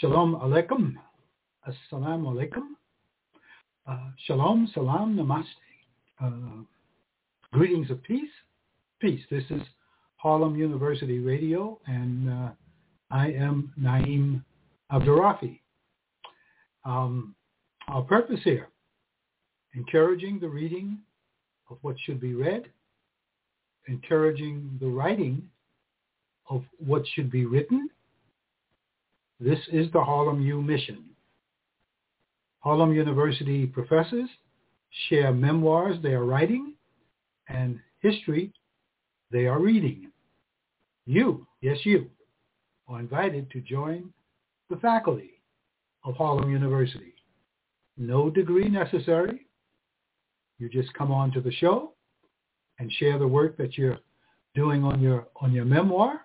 Shalom Aleichem. Assalamu Alaikum. Uh, shalom, Salam, Namaste. Uh, greetings of peace. Peace. This is Harlem University Radio, and uh, I am Naim Abdurrafi. Um, our purpose here, encouraging the reading of what should be read, encouraging the writing of what should be written. This is the Harlem U mission. Harlem University professors share memoirs they are writing and history they are reading. You, yes you, are invited to join the faculty of Harlem University. No degree necessary. You just come on to the show and share the work that you're doing on your on your memoir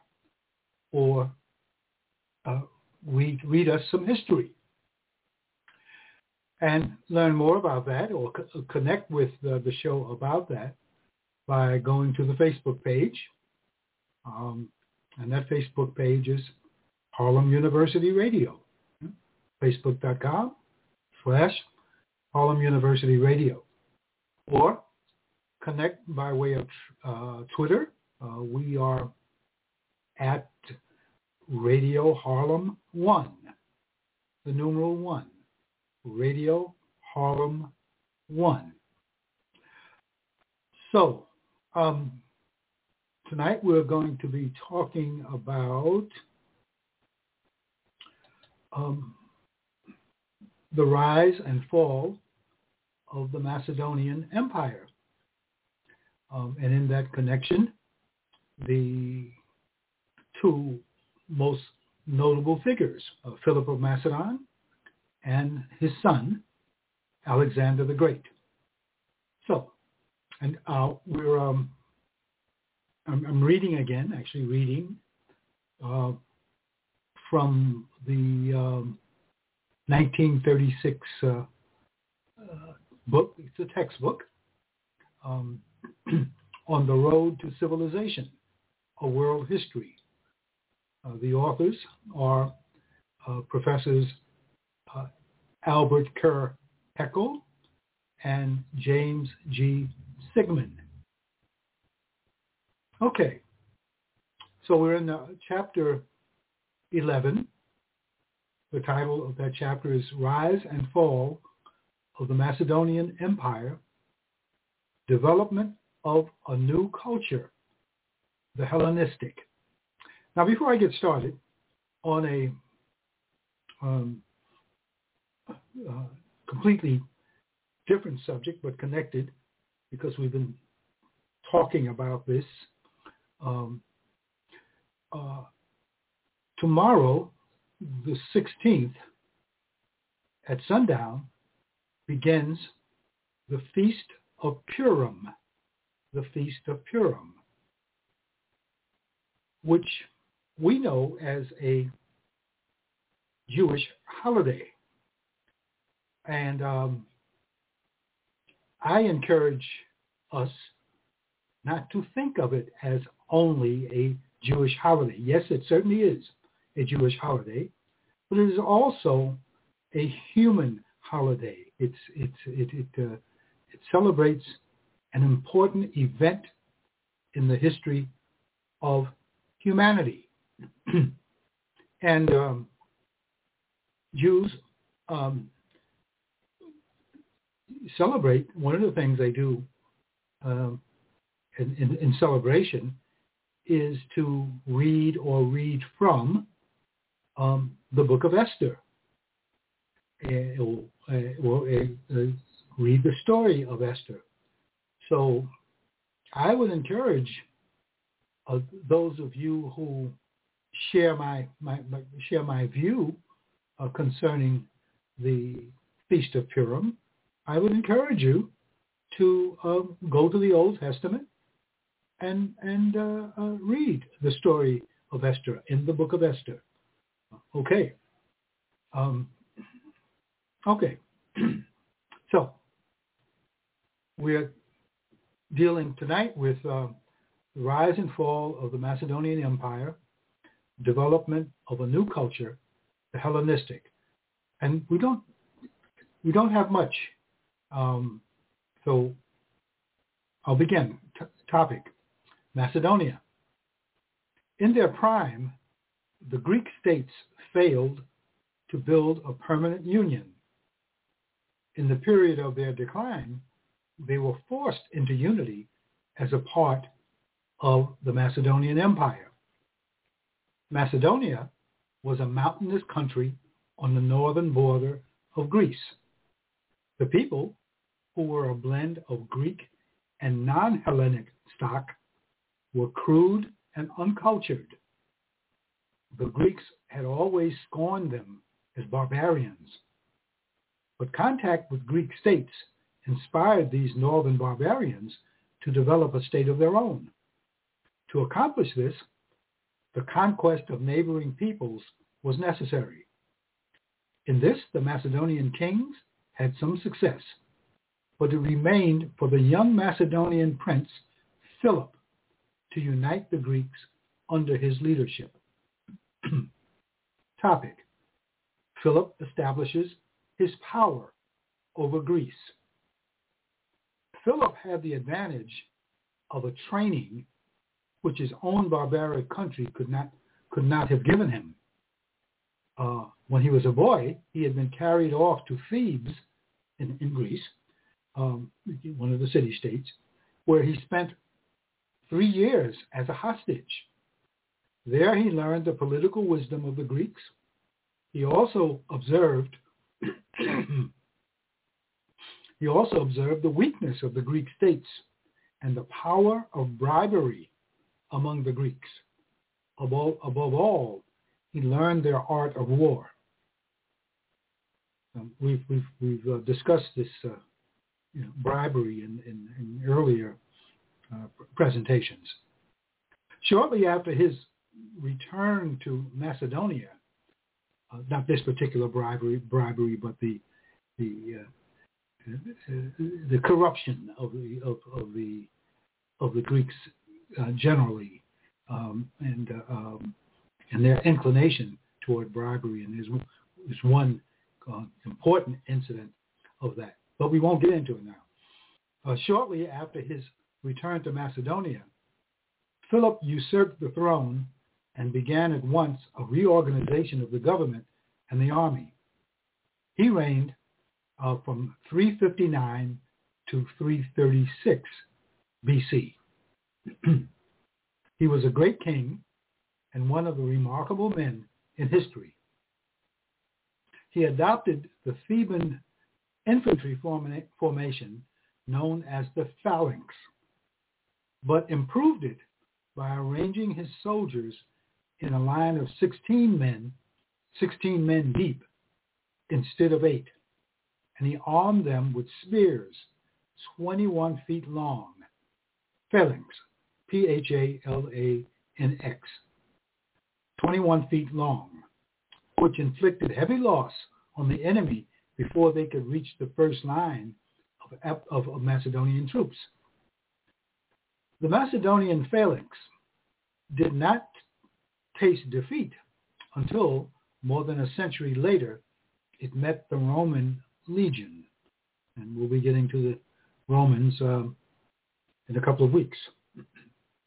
or uh, read, read us some history and learn more about that or co- connect with uh, the show about that by going to the Facebook page. Um, and that Facebook page is Harlem University Radio, facebook.com slash Harlem University Radio. Or connect by way of uh, Twitter. Uh, we are at Radio Harlem 1, the numeral 1. Radio Harlem 1. So, um, tonight we're going to be talking about um, the rise and fall of the Macedonian Empire. Um, and in that connection, the two most notable figures, uh, Philip of Macedon and his son, Alexander the Great. So, and uh, we're, um, I'm, I'm, reading again, actually reading uh, from the um, 1936 uh, uh, book. It's a textbook um, on the road to civilization, a world history. Uh, the authors are uh, professors uh, Albert Kerr Heckel and James G. Sigman. Okay, so we're in chapter 11. The title of that chapter is Rise and Fall of the Macedonian Empire, Development of a New Culture, the Hellenistic. Now, before I get started on a um, uh, completely different subject, but connected because we've been talking about this. Um, uh, tomorrow, the 16th, at sundown, begins the Feast of Purim, the Feast of Purim, which we know as a Jewish holiday. And um, I encourage us not to think of it as only a Jewish holiday. Yes, it certainly is a Jewish holiday, but it is also a human holiday. It's, it's, it, it, uh, it celebrates an important event in the history of humanity. and um, Jews um, celebrate, one of the things they do um, in, in, in, celebration is to read or read from um, the book of Esther. Or, or uh, read the story of Esther. So I would encourage uh, those of you who share my, my, my share my view uh, concerning the Feast of Purim I would encourage you to uh, go to the Old Testament and and uh, uh, read the story of Esther in the book of Esther. Okay. Um, okay. so we're dealing tonight with uh, the rise and fall of the Macedonian Empire, development of a new culture, the Hellenistic. And we don't, we don't have much. Um, so I'll begin. T- topic, Macedonia. In their prime, the Greek states failed to build a permanent union. In the period of their decline, they were forced into unity as a part of the Macedonian Empire. Macedonia was a mountainous country on the northern border of Greece. The people, who were a blend of Greek and non-Hellenic stock, were crude and uncultured. The Greeks had always scorned them as barbarians. But contact with Greek states inspired these northern barbarians to develop a state of their own. To accomplish this, the conquest of neighboring peoples was necessary. In this, the Macedonian kings had some success, but it remained for the young Macedonian prince, Philip, to unite the Greeks under his leadership. Topic. Philip establishes his power over Greece. Philip had the advantage of a training which his own barbaric country could not could not have given him. Uh, when he was a boy, he had been carried off to Thebes in, in Greece, um, one of the city-states, where he spent three years as a hostage. There he learned the political wisdom of the Greeks, he also observed he also observed the weakness of the Greek states and the power of bribery among the Greeks. Above, above all, he learned their art of war. Um, we've, we've, we've uh, discussed this uh, you know, bribery in, in, in earlier uh, presentations. Shortly after his return to Macedonia, uh, not this particular bribery, bribery, but the the uh, the corruption of the of, of the of the Greeks uh, generally, um, and uh, um, and their inclination toward bribery. And there's there's one uh, important incident of that, but we won't get into it now. Uh, shortly after his return to Macedonia, Philip usurped the throne and began at once a reorganization of the government and the army. He reigned uh, from 359 to 336 BC. he was a great king and one of the remarkable men in history. He adopted the Theban infantry formation known as the phalanx, but improved it by arranging his soldiers in a line of 16 men, 16 men deep instead of eight. And he armed them with spears 21 feet long, phalanx, P-H-A-L-A-N-X, 21 feet long, which inflicted heavy loss on the enemy before they could reach the first line of, of, of Macedonian troops. The Macedonian phalanx did not taste defeat until more than a century later it met the Roman legion. And we'll be getting to the Romans um, in a couple of weeks.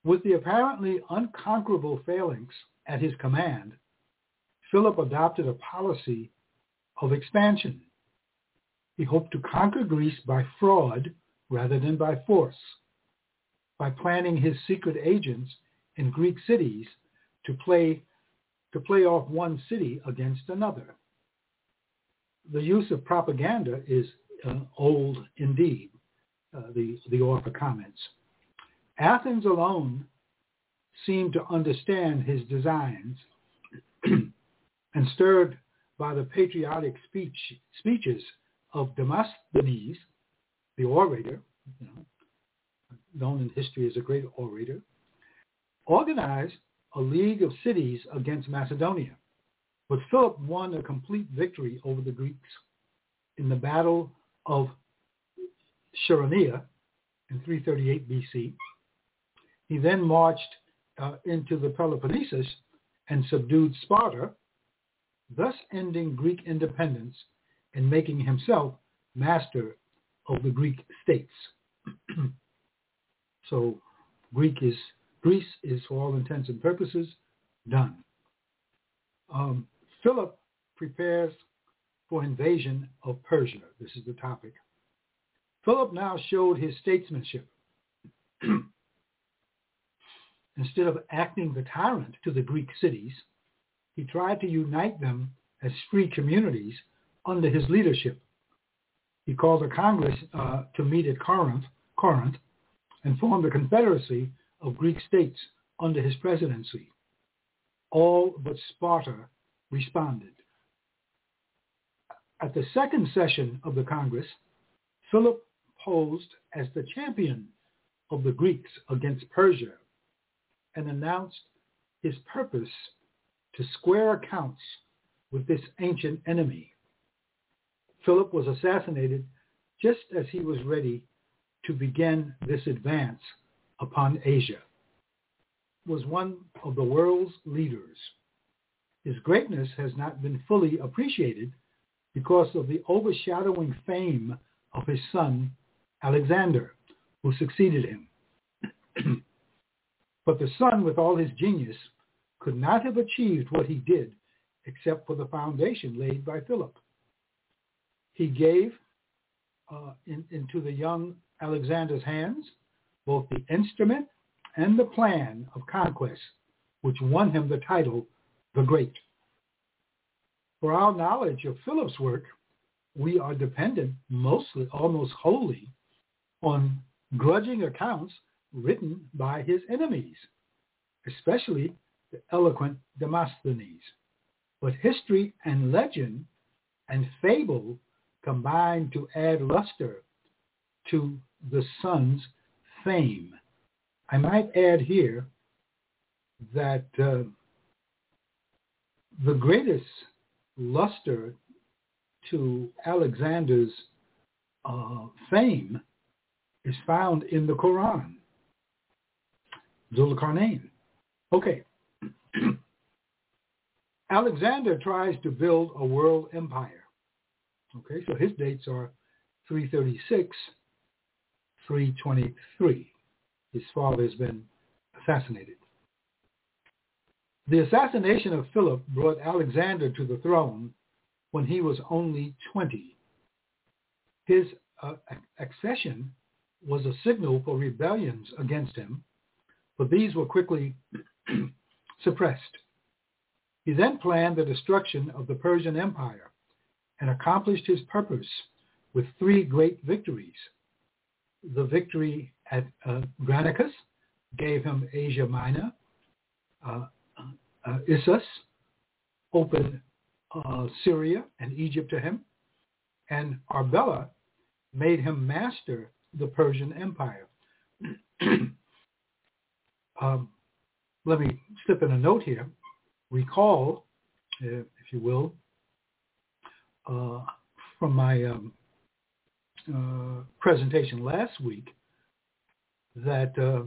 With the apparently unconquerable phalanx at his command, Philip adopted a policy of expansion. He hoped to conquer Greece by fraud rather than by force, by planning his secret agents in Greek cities to play to play off one city against another. The use of propaganda is uh, old indeed, uh, the, the author comments. Athens alone seemed to understand his designs and stirred by the patriotic speech, speeches of Demosthenes, the orator, you know, known in history as a great orator, organized a league of cities against Macedonia. But Philip won a complete victory over the Greeks in the Battle of Chaeronea in 338 BC. He then marched uh, into the Peloponnesus and subdued Sparta thus ending Greek independence and making himself master of the Greek states. so Greek is Greece is, for all intents and purposes, done. Um, Philip prepares for invasion of Persia. This is the topic. Philip now showed his statesmanship. Instead of acting the tyrant to the Greek cities, he tried to unite them as free communities under his leadership. He called a congress uh, to meet at Corinth, Corinth and formed a confederacy of Greek states under his presidency. All but Sparta responded. At the second session of the Congress, Philip posed as the champion of the Greeks against Persia and announced his purpose to square accounts with this ancient enemy. Philip was assassinated just as he was ready to begin this advance upon Asia. Was one of the world's leaders. His greatness has not been fully appreciated because of the overshadowing fame of his son, Alexander, who succeeded him. but the son, with all his genius, could not have achieved what he did except for the foundation laid by Philip. He gave uh, in, into the young Alexander's hands both the instrument and the plan of conquest, which won him the title the Great. For our knowledge of Philip's work, we are dependent mostly, almost wholly, on grudging accounts written by his enemies, especially the eloquent Demosthenes. But history and legend and fable combine to add luster to the son's fame. I might add here that uh, the greatest luster to Alexander's uh, fame is found in the Quran. Zulkarnain. Okay. Alexander tries to build a world empire. Okay, so his dates are 336, 323. His father has been assassinated. The assassination of Philip brought Alexander to the throne when he was only 20. His uh, accession was a signal for rebellions against him, but these were quickly suppressed. He then planned the destruction of the Persian Empire and accomplished his purpose with three great victories. The victory at uh, Granicus gave him Asia Minor. Uh, uh, Issus opened uh, Syria and Egypt to him, and Arbela made him master the Persian Empire. um, let me slip in a note here. Recall, uh, if you will, uh, from my um, uh, presentation last week, that uh,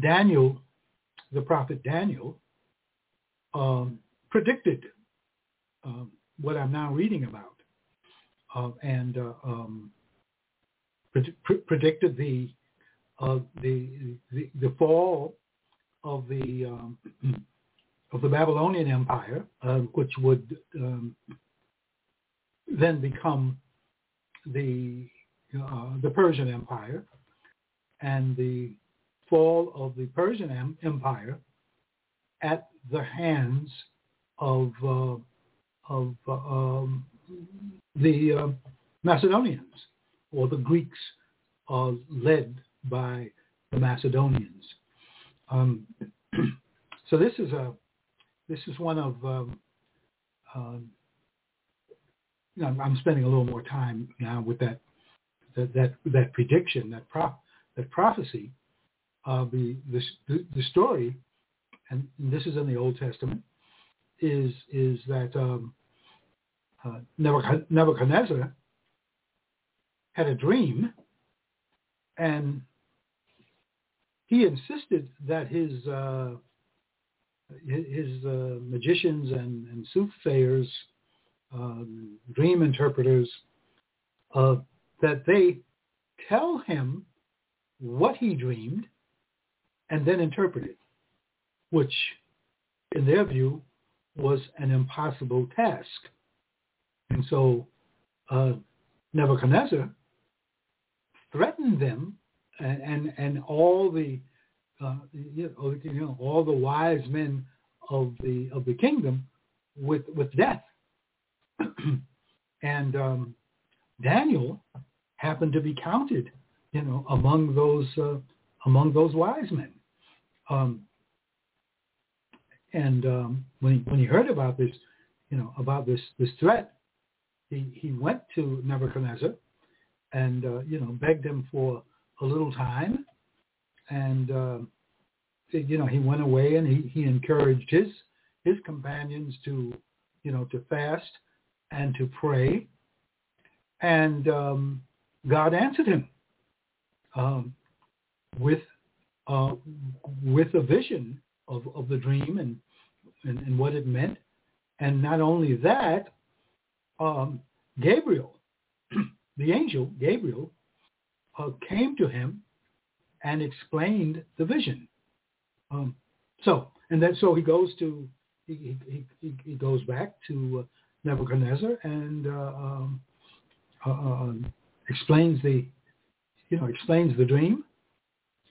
Daniel, the prophet Daniel, um, predicted um, what I'm now reading about, uh, and uh, um, pre- predicted the, uh, the, the the fall of the um, of the Babylonian Empire, uh, which would um, then become the uh, the Persian Empire, and the fall of the Persian Empire at the hands of uh, of um, the uh, Macedonians or the Greeks led by the Macedonians. Um, so this is a this is one of um, um you know, I'm spending a little more time now with that that that, that prediction that pro, that prophecy. The, the the story and this is in the Old Testament, is is that um, uh, Nebuchadnezzar had a dream, and he insisted that his uh, his uh, magicians and, and soothsayers, um, dream interpreters, uh, that they tell him what he dreamed and then interpret it, which in their view was an impossible task. And so uh, Nebuchadnezzar threatened them and, and, and all the uh, you, know, all the wise men of the of the kingdom with with death. and um, Daniel happened to be counted, you know, among those uh, among those wise men. Um, and um, when he when he heard about this, you know, about this this threat, he he went to Nebuchadnezzar, and uh, you know, begged him for a little time, and uh, you know, he went away and he he encouraged his his companions to you know to fast and to pray, and um, God answered him um, with uh, with a vision of, of the dream and, and, and what it meant. And not only that, um, Gabriel, the angel Gabriel, uh, came to him and explained the vision. Um, so, and then so he goes to he he, he, he goes back to uh, Nebuchadnezzar and uh, um, uh, um, explains the you know explains the dream,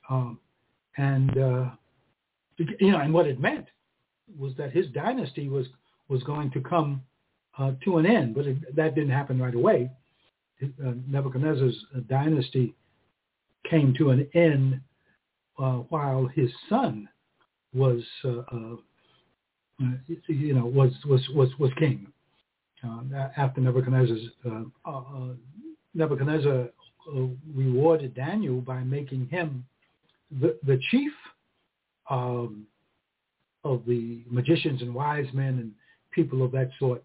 um, and uh, you know, and what it meant was that his dynasty was was going to come uh, to an end, but it, that didn't happen right away. Uh, Nebuchadnezzar's dynasty came to an end uh, while his son was, uh, uh, you know, was was was was king. Uh, after Nebuchadnezzar's Nebuchadnezzar rewarded Daniel by making him the the chief um, of the magicians and wise men and people of that sort,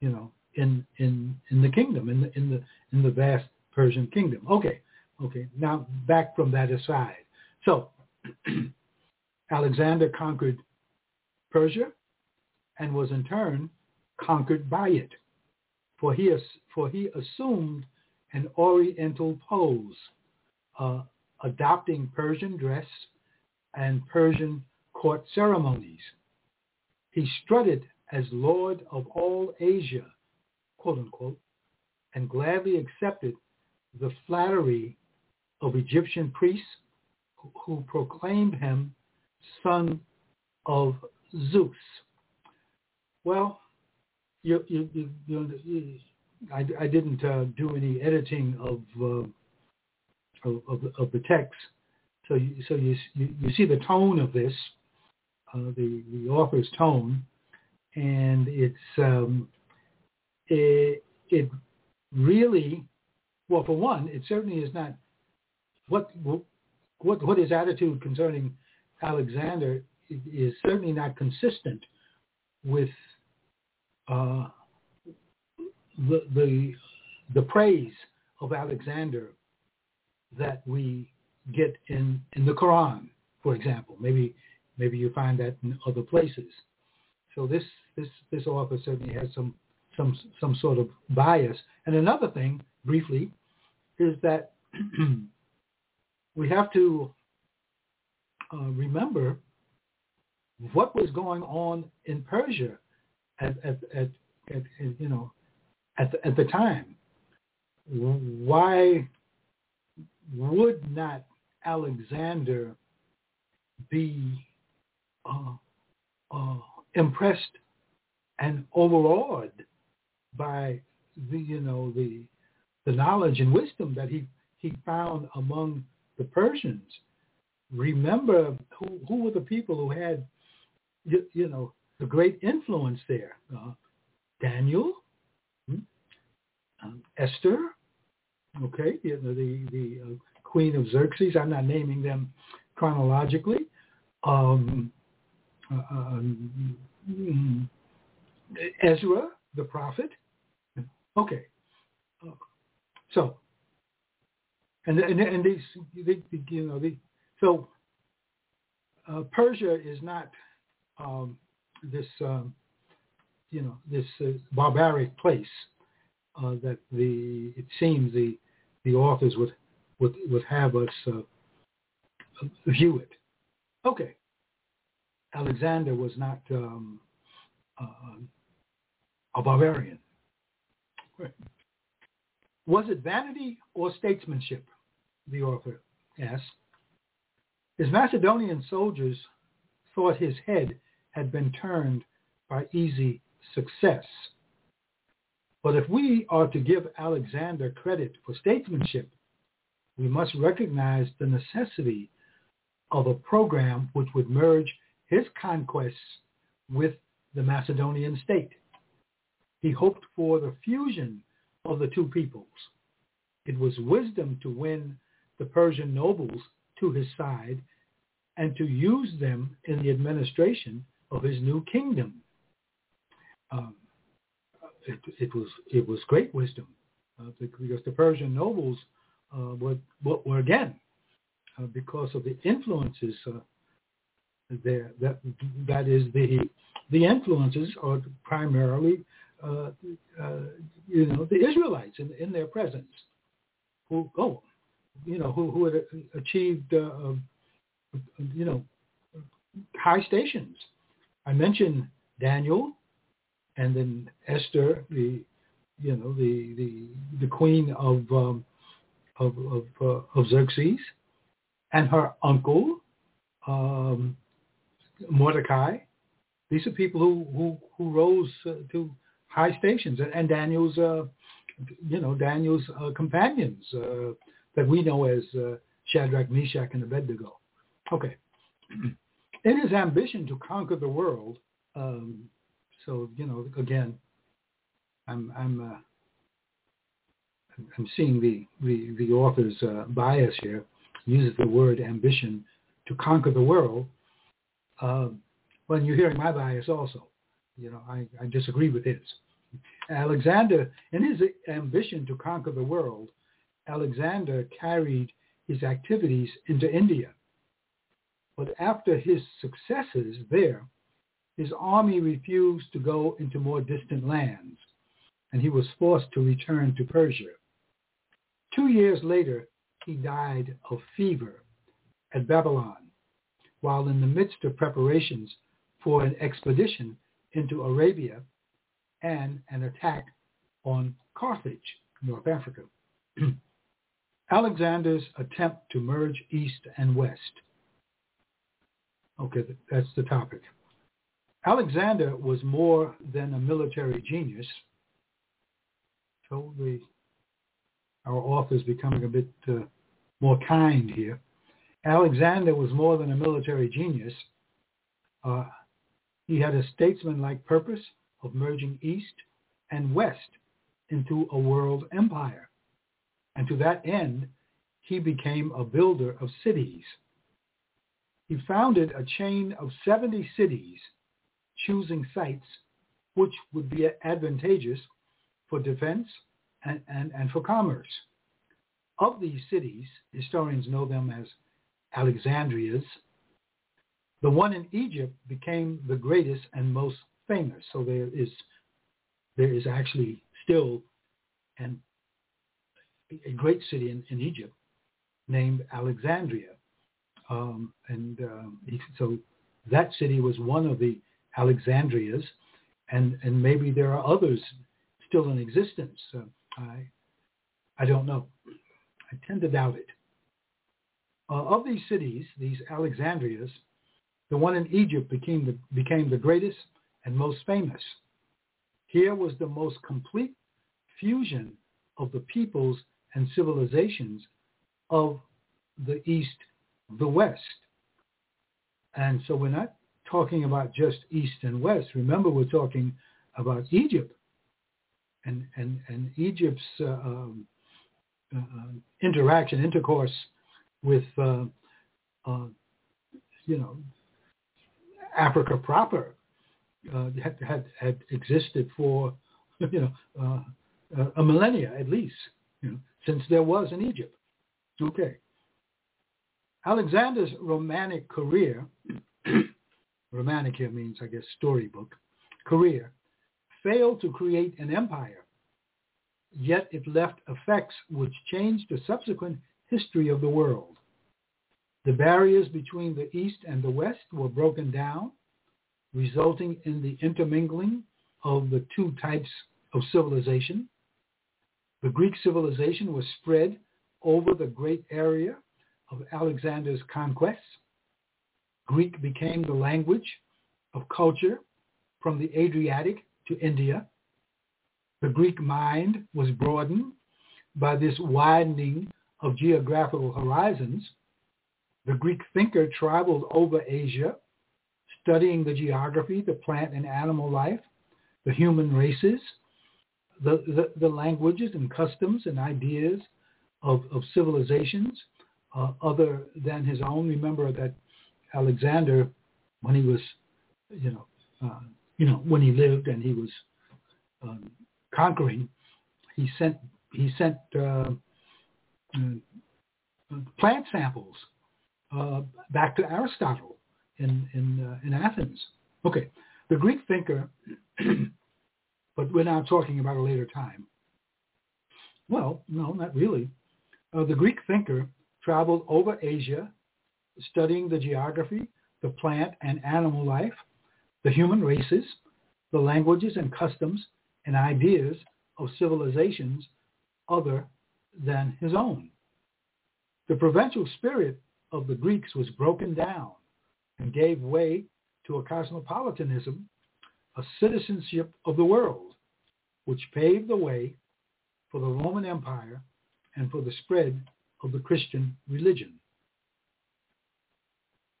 you know, in in in the kingdom, in the in the in the vast Persian kingdom. Okay, okay. Now back from that aside. So Alexander conquered Persia and was in turn conquered by it, for he for he assumed an Oriental pose, uh, adopting Persian dress and Persian court ceremonies. He strutted as Lord of all Asia, quote unquote, and gladly accepted the flattery of Egyptian priests who proclaimed him son of Zeus. Well, you, you, you, you I, I, didn't uh, do any editing of, uh, of, of, of the text, so you, so you, you, see the tone of this, uh, the, the author's tone, and it's, um, it, it really, well, for one, it certainly is not, what, what, what his attitude concerning Alexander is certainly not consistent with uh, the, the, the praise of Alexander that we get in, in the Quran, for example. Maybe maybe you find that in other places. So this this this author certainly has some some some sort of bias. And another thing, briefly, is that we have to uh, remember what was going on in Persia at, at, at, at you know at the, at the time. Why would not Alexander be uh, uh, impressed and overawed by the you know the the knowledge and wisdom that he he found among the Persians. Remember who who were the people who had you, you know the great influence there? Uh, Daniel, hmm? um, Esther, okay, the the, the uh, Queen of Xerxes. I'm not naming them chronologically. Um, uh, um, Ezra, the prophet. Okay. So, and and, and these, they, you know, they, so uh, Persia is not um, this um, you know this uh, barbaric place uh, that the it seems the the authors would would would have us uh, view it. Okay, Alexander was not um, uh, a barbarian. Was it vanity or statesmanship? The author asks. His Macedonian soldiers thought his head had been turned by easy success. But if we are to give Alexander credit for statesmanship, we must recognize the necessity of a program which would merge his conquests with the Macedonian state. He hoped for the fusion of the two peoples. It was wisdom to win the Persian nobles to his side and to use them in the administration of his new kingdom. Um, it, it, was it was great wisdom uh, because the Persian nobles uh, were, were again uh, because of the influences uh, there that that is the the influences are primarily uh, uh, you know the Israelites in, in their presence who oh you know who who had achieved uh, you know high stations. I mentioned Daniel, and then Esther, the you know the the the queen of um, of of, uh, of Xerxes, and her uncle um, Mordecai. These are people who who, who rose uh, to high stations, and, and Daniel's uh, you know Daniel's uh, companions uh, that we know as uh, Shadrach, Meshach, and Abednego. Okay. In his ambition to conquer the world, um, so you know, again, I'm I'm uh, I'm seeing the the, the author's uh, bias here. He Uses the word ambition to conquer the world. Um, well, you're hearing my bias also. You know, I, I disagree with his. Alexander, in his ambition to conquer the world, Alexander carried his activities into India. But after his successes there, his army refused to go into more distant lands, and he was forced to return to Persia. Two years later, he died of fever at Babylon, while in the midst of preparations for an expedition into Arabia and an attack on Carthage, North Africa. Alexander's attempt to merge East and West Okay, that's the topic. Alexander was more than a military genius. The, our author is becoming a bit uh, more kind here. Alexander was more than a military genius. Uh, he had a statesman-like purpose of merging East and West into a world empire. And to that end, he became a builder of cities he founded a chain of 70 cities, choosing sites which would be advantageous for defense and, and, and for commerce. Of these cities, historians know them as Alexandrias. The one in Egypt became the greatest and most famous. So there is there is actually still an, a great city in, in Egypt named Alexandria. Um, and um, so that city was one of the Alexandrias, and, and maybe there are others still in existence. Uh, I, I don't know. I tend to doubt it. Uh, of these cities, these Alexandrias, the one in Egypt became the, became the greatest and most famous. Here was the most complete fusion of the peoples and civilizations of the East the West. And so we're not talking about just East and West. Remember, we're talking about Egypt and, and, and Egypt's uh, um, uh, interaction, intercourse with, uh, uh you know, Africa proper uh, had, had, had existed for, you know, uh, a millennia at least, you know, since there was in Egypt. Okay. Alexander's romantic career romantic here means, I guess, storybook, career, failed to create an empire, yet it left effects which changed the subsequent history of the world. The barriers between the East and the West were broken down, resulting in the intermingling of the two types of civilization. The Greek civilization was spread over the great area of Alexander's conquests. Greek became the language of culture from the Adriatic to India. The Greek mind was broadened by this widening of geographical horizons. The Greek thinker traveled over Asia, studying the geography, the plant and animal life, the human races, the, the, the languages and customs and ideas of, of civilizations uh, other than his own. Remember that Alexander, when he was, you know, uh, you know, when he lived and he was um, conquering, he sent he sent uh, uh plant samples uh, back to Aristotle in in uh, in Athens. Okay, the Greek thinker, but we're now talking about a later time. Well, no, not really. Uh, the Greek thinker traveled over Asia, studying the geography, the plant and animal life, the human races, the languages and customs and ideas of civilizations other than his own. The provincial spirit of the Greeks was broken down and gave way to a cosmopolitanism, a citizenship of the world, which paved the way for the Roman Empire and for the spread of the Christian religion.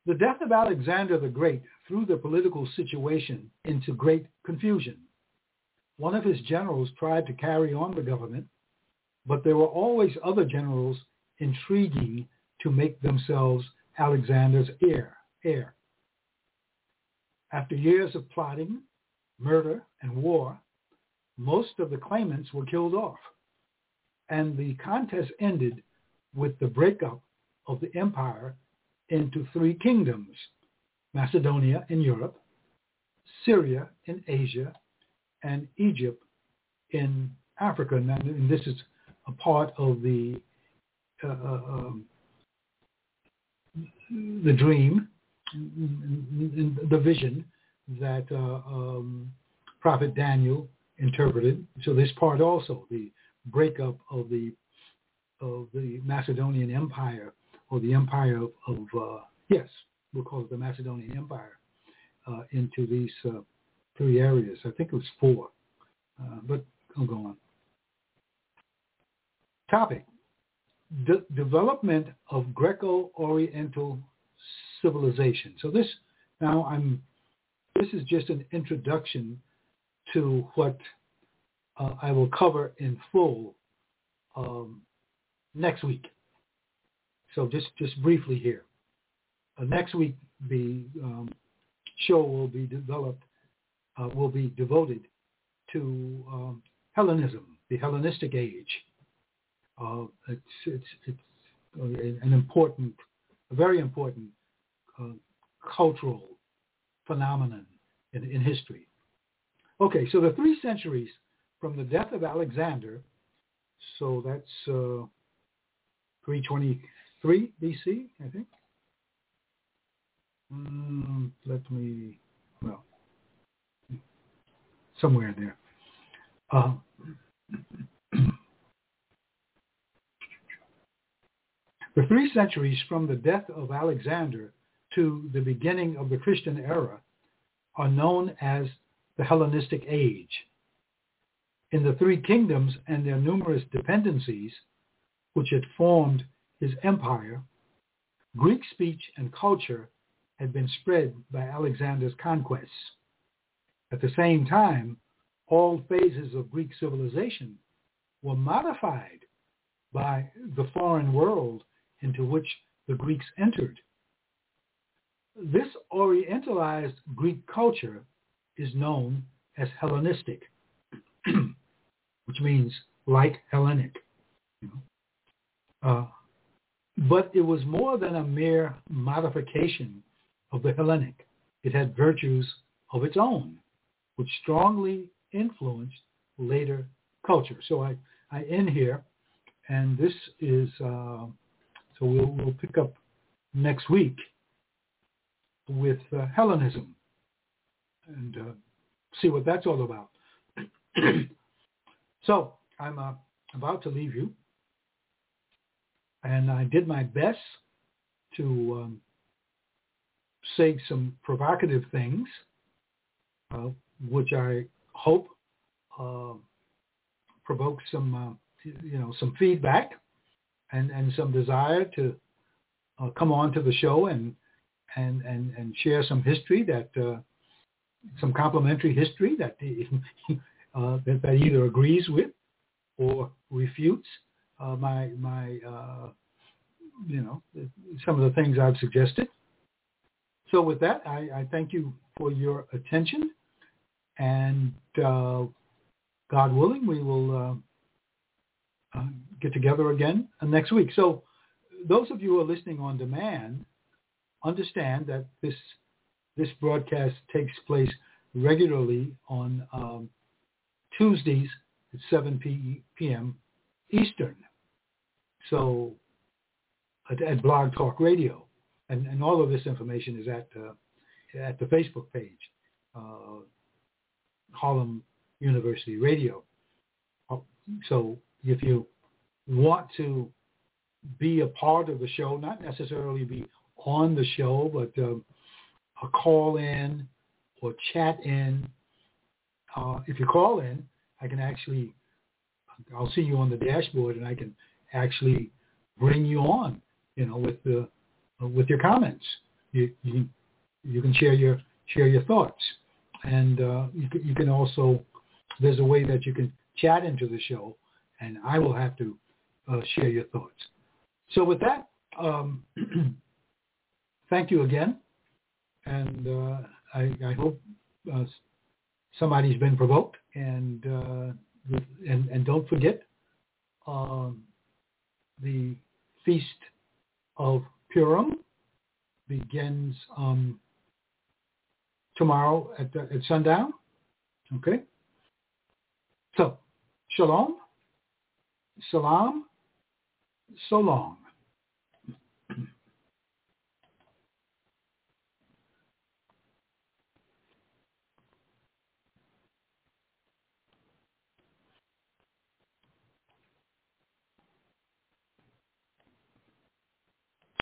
The death of Alexander the Great threw the political situation into great confusion. One of his generals tried to carry on the government, but there were always other generals intriguing to make themselves Alexander's heir. heir. After years of plotting, murder, and war, most of the claimants were killed off, and the contest ended with the breakup of the empire into three kingdoms, Macedonia in Europe, Syria in Asia, and Egypt in Africa. And this is a part of the uh, uh um, the dream, the vision that uh, um, Prophet Daniel interpreted. So this part also, the breakup of the of the Macedonian Empire or the empire of, of uh, yes, we'll call it the Macedonian Empire, uh, into these uh, three areas. I think it was four, uh, but I'll go on. Topic, De- development of Greco-Oriental civilization. So this, now I'm, this is just an introduction to what uh, I will cover in full um, next week. So just, just briefly here. Uh, next week, the um, show will be developed, uh, will be devoted to um, Hellenism, the Hellenistic age. Uh, it's, it's, it's an important, a very important uh, cultural phenomenon in, in history. Okay, so the three centuries from the death of Alexander, so that's uh, 323 BC, I think. Um, let me, well, somewhere there. Uh, the three centuries from the death of Alexander to the beginning of the Christian era are known as the Hellenistic Age. In the three kingdoms and their numerous dependencies, which had formed his empire, Greek speech and culture had been spread by Alexander's conquests. At the same time, all phases of Greek civilization were modified by the foreign world into which the Greeks entered. This orientalized Greek culture is known as Hellenistic, which means like Hellenic. Uh, but it was more than a mere modification of the Hellenic. it had virtues of its own, which strongly influenced later culture. So I, I end here, and this is, uh, so we'll, we'll pick up next week with uh, Hellenism and uh, see what that's all about. so I'm uh, about to leave you, and I did my best to um, say some provocative things, uh, which I hope uh, provoke some, uh, you know, some feedback and, and some desire to uh, come on to the show and and and and share some history that uh, some complementary history that uh, that, that either agrees with or refutes uh, my my uh, you know some of the things I've suggested. So with that, I, I thank you for your attention, and uh, God willing, we will uh, get together again next week. So those of you who are listening on demand understand that this this broadcast takes place regularly on um, Tuesdays at 7 p.m. Eastern. So at, at, Blog Talk Radio, and, and all of this information is at uh, at the Facebook page, uh, Harlem University Radio. So if you want to be a part of the show, not necessarily be on the show, but um, a call in or chat in. Uh, if you call in, I can actually, I'll see you on the dashboard, and I can actually bring you on, you know, with the uh, with your comments. You you you can share your share your thoughts, and uh, you can, you can also there's a way that you can chat into the show, and I will have to uh, share your thoughts. So with that, um, thank you again, and uh, I, I, hope uh, somebody's been provoked, and uh, and and don't forget um, the feast of Purim begins um, tomorrow at, at sundown. Okay. So, shalom, salam, so long.